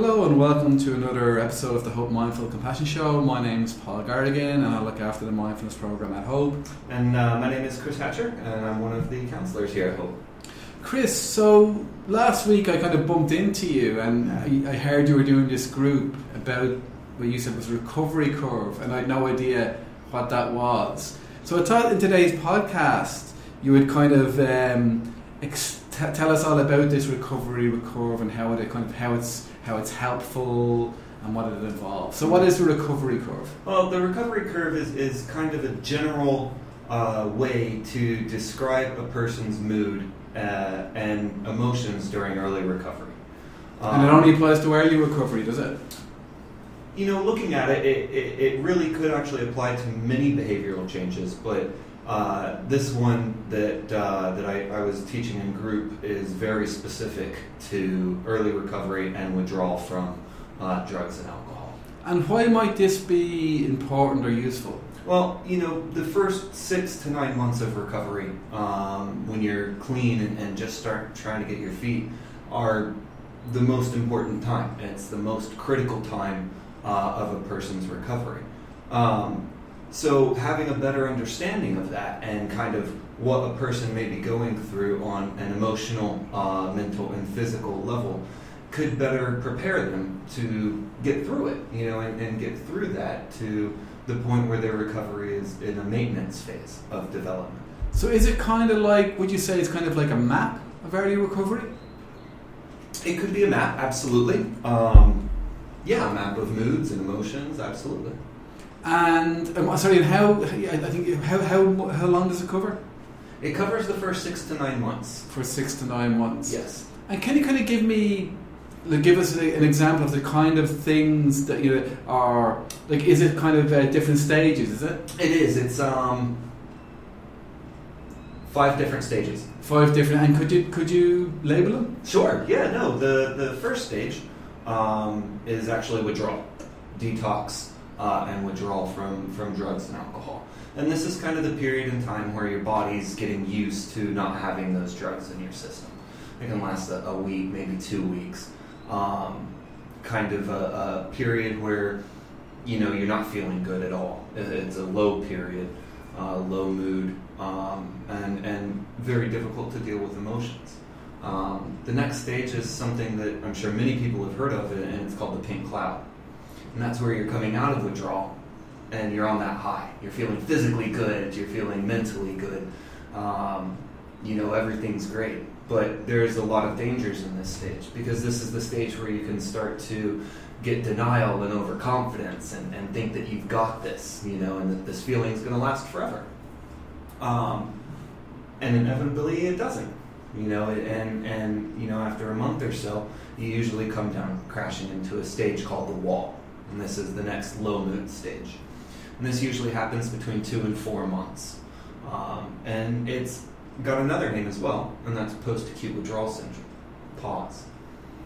Hello and welcome to another episode of the Hope Mindful Compassion Show. My name is Paul Garrigan and I look after the mindfulness program at Hope. And uh, my name is Chris Hatcher, and I'm one of the counselors here at Hope. Chris, so last week I kind of bumped into you and I, I heard you were doing this group about what you said was recovery curve, and I had no idea what that was. So I thought in today's podcast you would kind of um, ex- t- tell us all about this recovery curve and how it kind of how it's how it's helpful and what it involves. So what is the recovery curve? Well, the recovery curve is, is kind of a general uh, way to describe a person's mood uh, and emotions during early recovery. and it Um, only applies to early recovery, does it? You know, looking at it, it, it, it really could actually apply to many behavioral changes, but uh, this one that uh, that I, I was teaching in group is very specific to early recovery and withdrawal from uh, drugs and alcohol. And why might this be important or useful? Well, you know, the first six to nine months of recovery, um, when you're clean and, and just start trying to get your feet, are the most important time. It's the most critical time uh, of a person's recovery. Um, so, having a better understanding of that and kind of what a person may be going through on an emotional, uh, mental, and physical level could better prepare them to get through it, you know, and, and get through that to the point where their recovery is in a maintenance phase of development. So is it kind of like, would you say it's kind of like a map of early recovery? It could be a map, absolutely. Um, yeah, a map of moods and emotions, absolutely. And um, sorry, and how? I think how how how long does it cover? It covers the first six to nine months. For six to nine months. Yes. And can you kind of give me, like, give us an example of the kind of things that you know, are like? Is it kind of uh, different stages? Is it It is. It's um, five different stages. five different? And could you could you label them? Sure. Yeah. No. The the first stage um, is actually withdrawal, detox, uh, and withdrawal from from drugs and alcohol. And this is kind of the period in time where your body's getting used to not having those drugs in your system. It can last a, a week, maybe two weeks. Um, kind of a, a period where you know you're not feeling good at all. It's a low period, uh, low mood, um, and and very difficult to deal with emotions. Um, the next stage is something that I'm sure many people have heard of, and it's called the pink cloud. And that's where you're coming out of withdrawal, and you're on that high. You're feeling physically good. You're feeling mentally good. Um, you know everything's great, but there's a lot of dangers in this stage because this is the stage where you can start to get denial and overconfidence and, and think that you've got this, you know, and that this is going to last forever. Um, and inevitably, it doesn't. You know, and and you know, after a month or so, you usually come down crashing into a stage called the wall, and this is the next low mood stage. And this usually happens between two and four months, um, and it's got another name as well, and that's post-acute withdrawal syndrome, PAWS.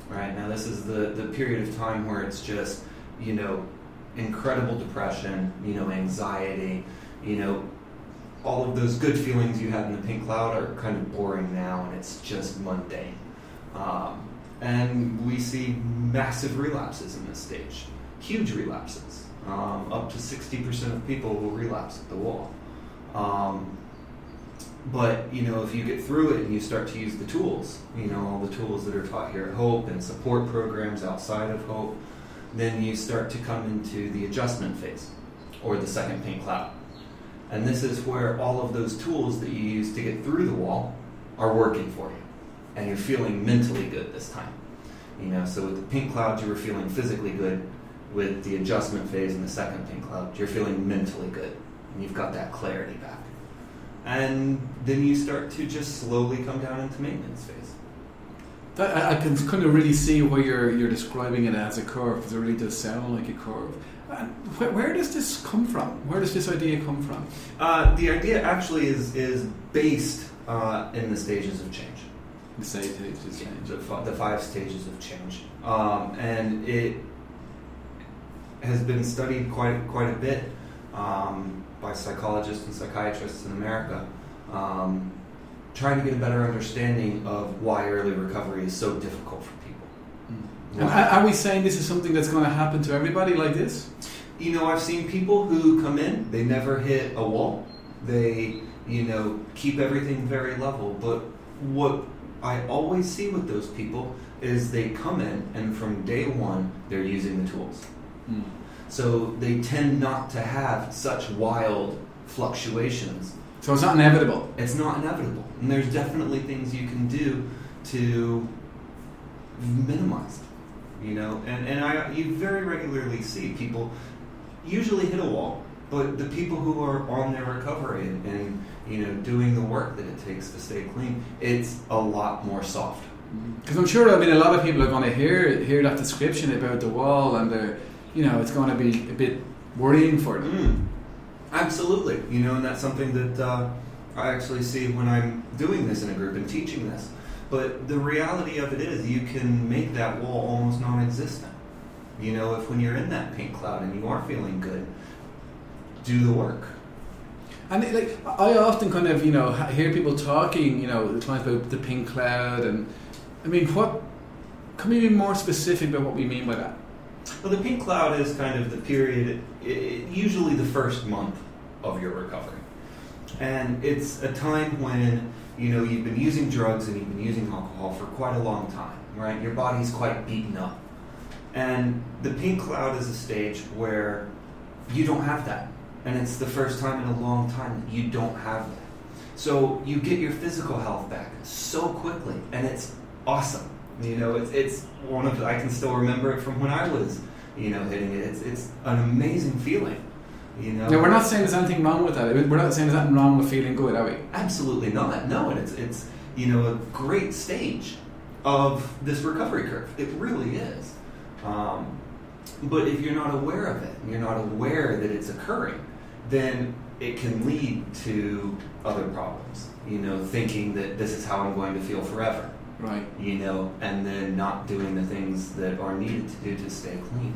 Right now, this is the the period of time where it's just you know incredible depression, you know, anxiety, you know, all of those good feelings you had in the pink cloud are kind of boring now, and it's just mundane. Um, and we see massive relapses in this stage, huge relapses. Um, up to 60% of people will relapse at the wall. Um, but you know, if you get through it and you start to use the tools, you know, all the tools that are taught here at Hope and support programs outside of Hope, then you start to come into the adjustment phase or the second pink cloud. And this is where all of those tools that you use to get through the wall are working for you. And you're feeling mentally good this time. You know, so with the pink cloud, you were feeling physically good. With the adjustment phase in the second pink cloud, you're feeling mentally good. And you've got that clarity back. And then you start to just slowly come down into maintenance phase. I, I can kind of really see why you're you're describing it as a curve because it really does sound like a curve. And where, where does this come from? Where does this idea come from? Uh, the idea actually is, is based uh, in the stages of change. The stage is Yeah, change. the, fi- the five stages of change, um, and it has been studied quite quite a bit um, by psychologists and psychiatrists in America, um, trying to get a better understanding of why early recovery is so difficult for people. And are are we saying this is something that's going to happen to everybody like this? You know, I've seen people who come in, they never hit a wall. They, you know, keep everything very level. But what I always see with those people is they come in and from day one, they're using the tools. Mm. So they tend not to have such wild fluctuations. So it's not inevitable. It's not inevitable. And there's definitely things you can do to minimize it, you know? And, and I, you very regularly see people usually hit a wall, but the people who are on their recovery and, and you know, doing the work that it takes to stay clean, it's a lot more soft. Because I'm sure, I mean, a lot of people are going to hear hear that description about the wall, and they're, you know, it's going to be a bit worrying for them. Mm. Absolutely, you know, and that's something that uh, I actually see when I'm doing this in a group and teaching this. But the reality of it is, you can make that wall almost non-existent. You know, if when you're in that pink cloud and you are feeling good, do the work. And it, like, I often kind of, you know, hear people talking, you know, clients about the pink cloud, and I mean, what? Can we be more specific about what we mean by that? Well, the pink cloud is kind of the period, i i usually the first month of your recovery. And it's a time when, you know, you've been using drugs and you've been using alcohol for quite a long time, right? Your body's quite beaten up. And the pink cloud is a stage where you don't have that. And it's the first time in a long time that you don't have that. So you get your physical health back so quickly, and it's awesome. You know, it's, it's one of the, I can still remember it from when I was, you know, hitting it. It's, it's an amazing feeling. You know, Now, we're not saying there's anything wrong with that. We're not saying there's anything wrong with feeling good, are we? Absolutely not. No, and it's it's you know a great stage of this recovery curve. It really is. Um, but if you're not aware of it, and you're not aware that it's occurring, then it can lead to other problems. You know, thinking that this is how I'm going to feel forever. Right. You know, and then not doing the things that are needed to do to stay clean.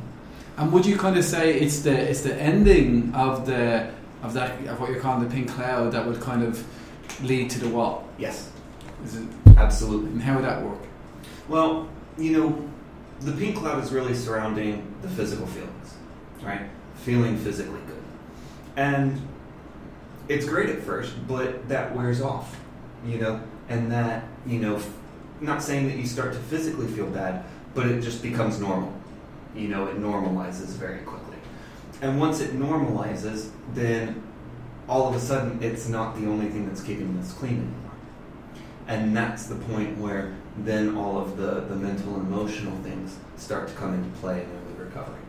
And would you kind of say it's the it's the ending of the of that of what you're calling the pink cloud that would kind of lead to the wall? Yes, Is it, absolutely. and how would that work? Well, you know, the pink cloud is really surrounding the physical feelings, right? Feeling physically good. And it's great at first, but that wears off, you know, and that, you know, not saying that you start to physically feel bad, but it just becomes normal. You know, it normalizes very quickly. And once it normalizes, then all of a sudden it's not the only thing that's keeping us clean anymore. And that's the point where then all of the, the mental and emotional things start to come into play in early recovery.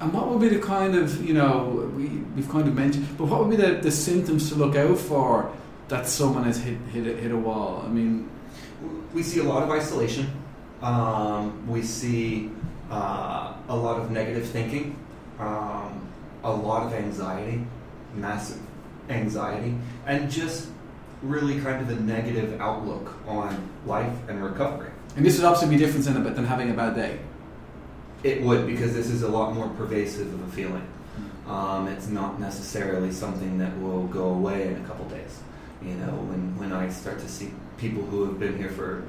And what would be the kind of you know we we've kind of mentioned, but what would be the, the symptoms to look out for that someone has hit hit a, hit a wall? I mean, We see a lot of isolation. Um, we see uh, a lot of negative thinking, um, a lot of anxiety, massive anxiety, and just really kind of a negative outlook on life and recovery. and this would obviously be different than, than having a bad day. It would because this is a lot more pervasive of a feeling. Um, it's not necessarily something that will go away in a couple days. You know, when, when I start to see people who have been here for,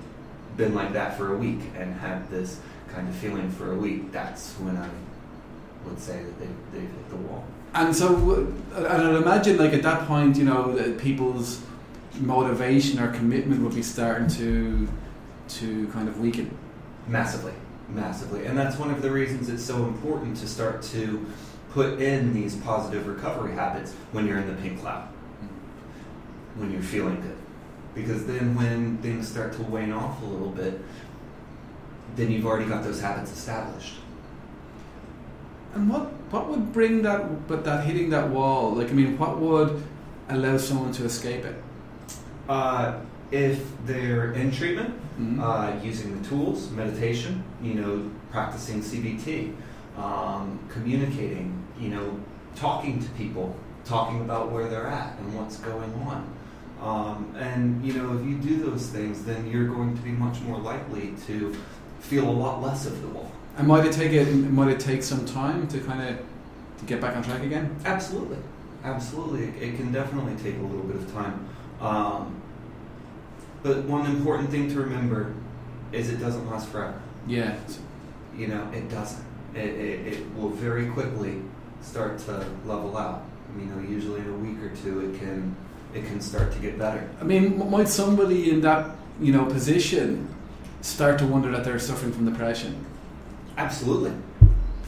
been like that for a week and had this kind of feeling for a week, that's when I would say that they, they've hit the wall. And so, and I'd imagine, like at that point, you know, that people's motivation or commitment would be starting to to kind of weaken. Massively, massively. And that's one of the reasons it's so important to start to put in these positive recovery habits when you're in the pink cloud, when you're feeling good. Because then when things start to wane off a little bit, then you've already got those habits established. And what what would bring that, but that hitting that wall? Like, I mean, what would allow someone to escape it? Uh, if they're in treatment, Mhm. uh, using the tools, meditation, you know, practicing CBT, um, communicating, you know, talking to people, talking about where they're at and what's going on. Um, and, you know, if you do those things, then you're going to be much more likely to feel a lot less of the wall. And might it take it? Might it take some time to kind of to get back on track again? Absolutely. Absolutely. It, it can definitely take a little bit of time. Um, but one important thing to remember is it doesn't last forever. Yeah. You know, it doesn't. It, it, it will very quickly start to level out. You know, usually in a week or two, it can it can start to get better. I mean, might somebody in that you know position start to wonder that they're suffering from depression? Absolutely,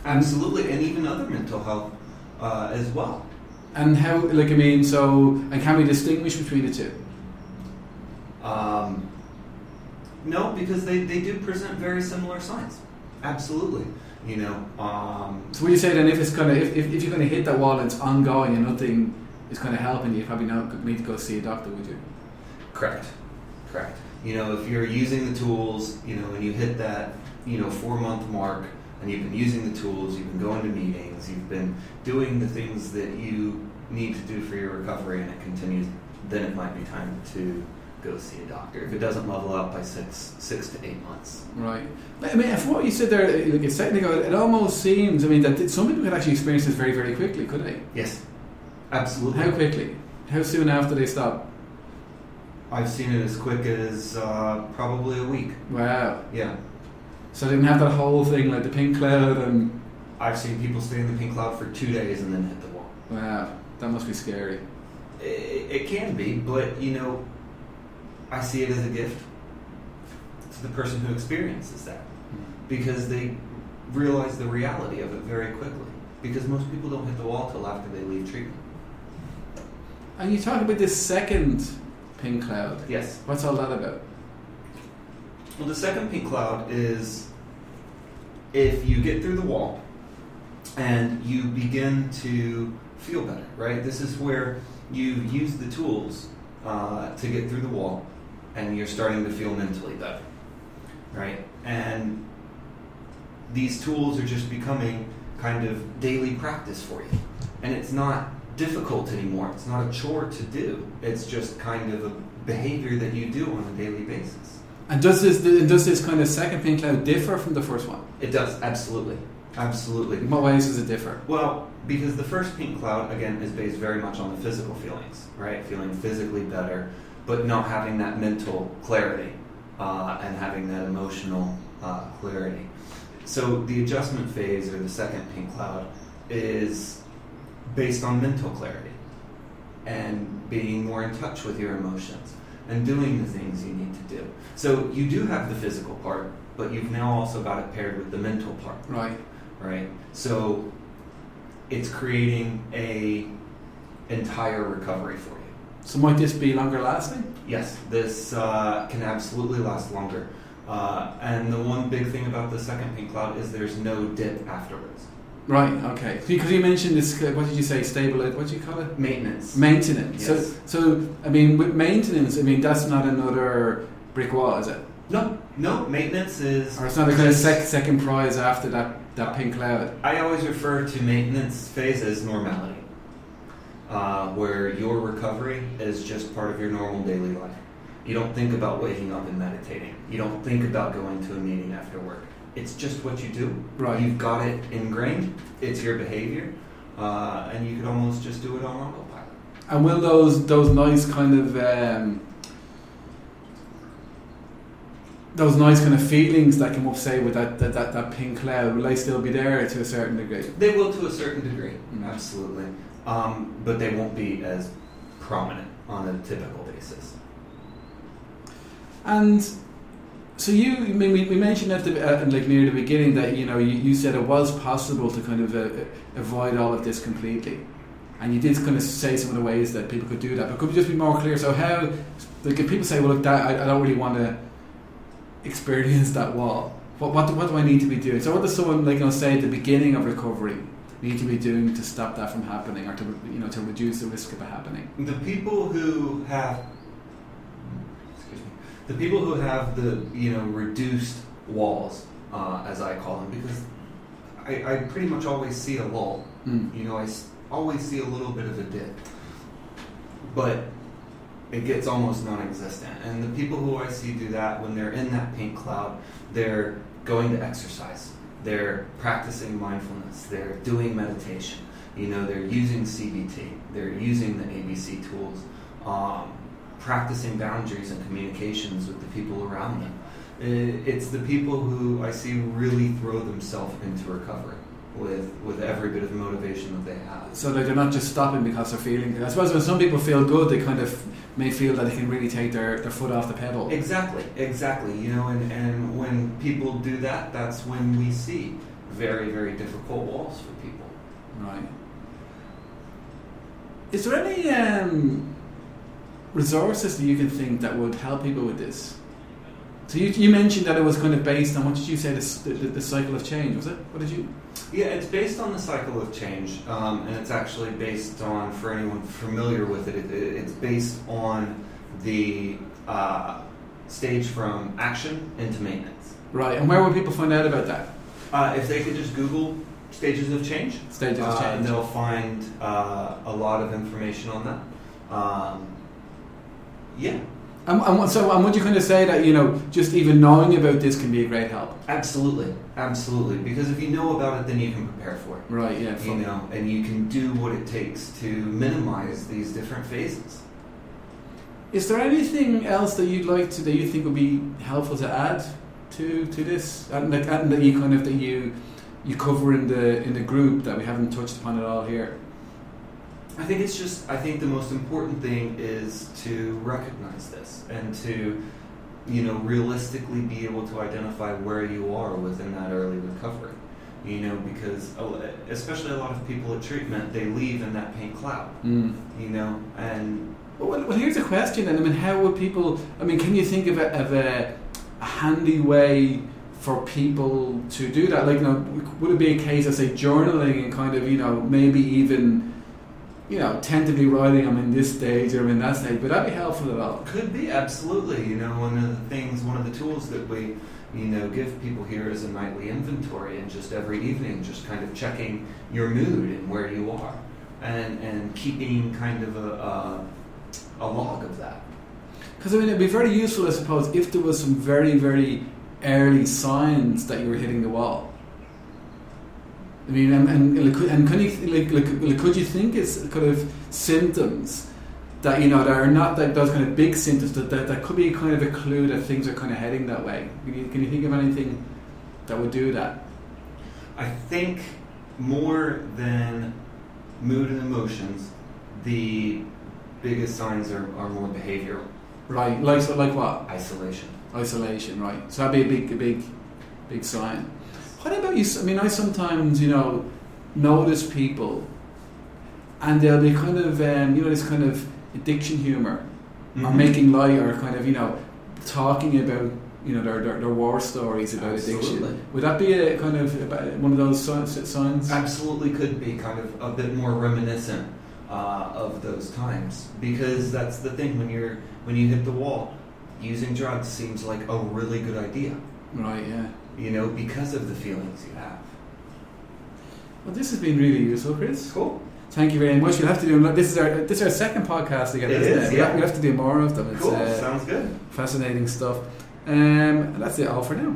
absolutely, and even other mental health uh, as well. And how, like, I mean, so, and can we distinguish between the two? Um, no, because they, they do present very similar signs. Absolutely. You know, um, So, would you say then if it's kind of, if, if, if you're going to hit that wall and it's ongoing and nothing is kind of helping you, you probably not need to go see a doctor, would you? correct. Correct. You know, if you're using the tools, you know, when you hit that, you know, four month mark and you've been using the tools, you've been going to meetings, you've been doing the things that you need to do for your recovery and it continues, then it might be time to go see a doctor. If it doesn't level out by six six to eight months. Right. I mean, from what you said there, like a second ago, it almost seems, I mean, that some people could actually experience this very, very quickly, could they? Yes. Absolutely. How quickly? How soon after they stop? I've seen it as quick as uh, probably a week. Wow. Yeah. So they didn't have that whole thing like the pink cloud and I've seen people stay in the pink cloud for two days and then hit the wall. wow, that must be scary. It, it can be, but you know, I see it as a gift to the person who experiences that because they realize the reality of it very quickly. Because most people don't hit the wall till after they leave treatment. And you talk about this second pink cloud. Yes. What's all that about? Well, the second pink cloud is if you get through the wall and you begin to feel better, right? This is where you've used the tools uh, to get through the wall and you're starting to feel mentally better, right? And these tools are just becoming kind of daily practice for you. And it's not difficult anymore, it's not a chore to do, it's just kind of a behavior that you do on a daily basis. And does this does this kind of second pink cloud differ from the first one? It does, absolutely. Absolutely. In what ways does it differ? Well, because the first pink cloud, again, is based very much on the physical feelings, right? Feeling physically better, but not having that mental clarity uh, and having that emotional uh, clarity. So the adjustment phase, or the second pink cloud, is based on mental clarity and being more in touch with your emotions and doing the things you need to do. So you do have the physical part, but you've now also got it paired with the mental part Right. right? So it's creating a entire recovery for you. So might this be longer lasting? Yes, this uh, can absolutely last longer. Uh, and the one big thing about the second pink cloud is there's no dip afterwards. Right. Okay. Because you mentioned this. uh, What did you say? Stable. What do you call it? Maintenance. Maintenance. Yes. So, so I mean, with maintenance, I mean that's not another brick wall, is it? No, no, maintenance is. Or it's not a kind of sec- second prize after that that pink cloud. I always refer to maintenance phase as normality, uh, where your recovery is just part of your normal daily life. You don't think about waking up and meditating. You don't think about going to a meeting after work. It's just what you do. Right. You've got it ingrained. It's your behavior, uh, and you could almost just do it on autopilot. And will those those nice kind of um, those nice kind of feelings that come up, say, with that, that, that, that pink cloud, will they still be there to a certain degree? They will to a certain degree, Mm. absolutely, um, but they won't be as prominent on a typical basis. And so you, I mean, we, mentioned at the uh, like near the beginning that you know you, you said it was possible to kind of uh, avoid all of this completely, and you did kind of say some of the ways that people could do that. But could we just be more clear? So how, like, if people say, "Well, look, that I, I don't really want to experience that wall," what what do, what do I need to be doing? So what does someone like you know say at the beginning of recovery need to be doing to stop that from happening, or to you know to reduce the risk of it happening? The people who have, the people who have the you know reduced walls, uh, as I call them, because I, I pretty much always see a lull. Mm. You know, I always see a little bit of a dip, but it gets almost non-existent. And the people who I see do that when they're in that pink cloud, they're going to exercise, they're practicing mindfulness, they're doing meditation. You know, they're using CBT, they're using the ABC tools, um, practicing boundaries and communications with the people around them. It's the people who I see really throw themselves into recovery with with every bit of motivation that they have. So like they're not just stopping because they're feeling. Good. I suppose when some people feel good, they kind of may feel that they can really take their, their foot off the pedal. Exactly, exactly. You know, and, and when people do that, that's when we see very, very difficult walls for people. Right. Is there any um, resources that you can think that would help people with this? So you, you mentioned that it was kind of based on what did you say the, the, the cycle of change was it? What did you? Yeah, it's based on the cycle of change, um, and it's actually based on, for anyone familiar with it, it, it it's based on the uh, stage from action into maintenance. Right. And where would people find out about that? Uh, if they could just Google stages of change, Stages of uh, change. they'll find uh, a lot of information on that. Um, yeah, And, and so, and would you kind of say that you know just even knowing about this can be a great help? absolutely, absolutely. Because if you know about it, then you can prepare for it. Right. Yeah. You know, and you can do what it takes to minimize these different phases. Is there anything else that you'd like to that you think would be helpful to add to to this, and that, and that you kind of that you you cover in the in the group that we haven't touched upon at all here? I think it's just, I think the most important thing is to recognize this and to, you know, realistically be able to identify where you are within that early recovery. You know, because especially a lot of people at treatment, they leave in that pink cloud, Mm. you know, and Well, well, here's a question then. I mean, how would people? I mean, can you think of a, of a, a handy way for people to do that? Like, you know, would it be a case of say journaling and kind of, you know, maybe even, you know, tend to be writing, I'm in this stage or I'm in that stage? Would that be helpful at all? could be absolutely, you know, one of the things, one of the tools that we, you know, give people here is a nightly inventory and just every evening just kind of checking your mood and where you are and, and keeping kind of a, a, a log of that. Because I mean, it'd be very useful, I suppose, if there was some very, very early signs that you were hitting the wall. I mean, and and, and could- can you like, like, like could you think it's kind of symptoms that you know that are not like those kind of big symptoms that, that that could be kind of a clue that things are kind of heading that way? Can you, can you think of anything that would do that? I think more than mood and emotions, the biggest signs are, are more behavioral Right, like so, like what? isolation. Isolation, right? So that'd be a big, a big, big sign. What about you? I mean, I sometimes, you know, notice people, and they'll be kind of, um, you know, this kind of addiction humor, or Mhm. making light, or kind of, you know, talking about, you know, their their, their war stories about Absolutely. addiction. Would that be a kind of one of those si- signs? Absolutely could be kind of a bit more reminiscent uh, of those times because that's the thing when you're when you hit the wall, using drugs seems like a really good idea. Right. Yeah. You know, because of the feelings you have. Well, this has been really useful, Chris. Cool. Thank you very much. We'll have to do this is our this is our second podcast together. It isn't is, We'll yeah. have- We'll have to do more of them. It's, Cool. uh, Sounds good. fascinating stuff. Um, and that's it all for now.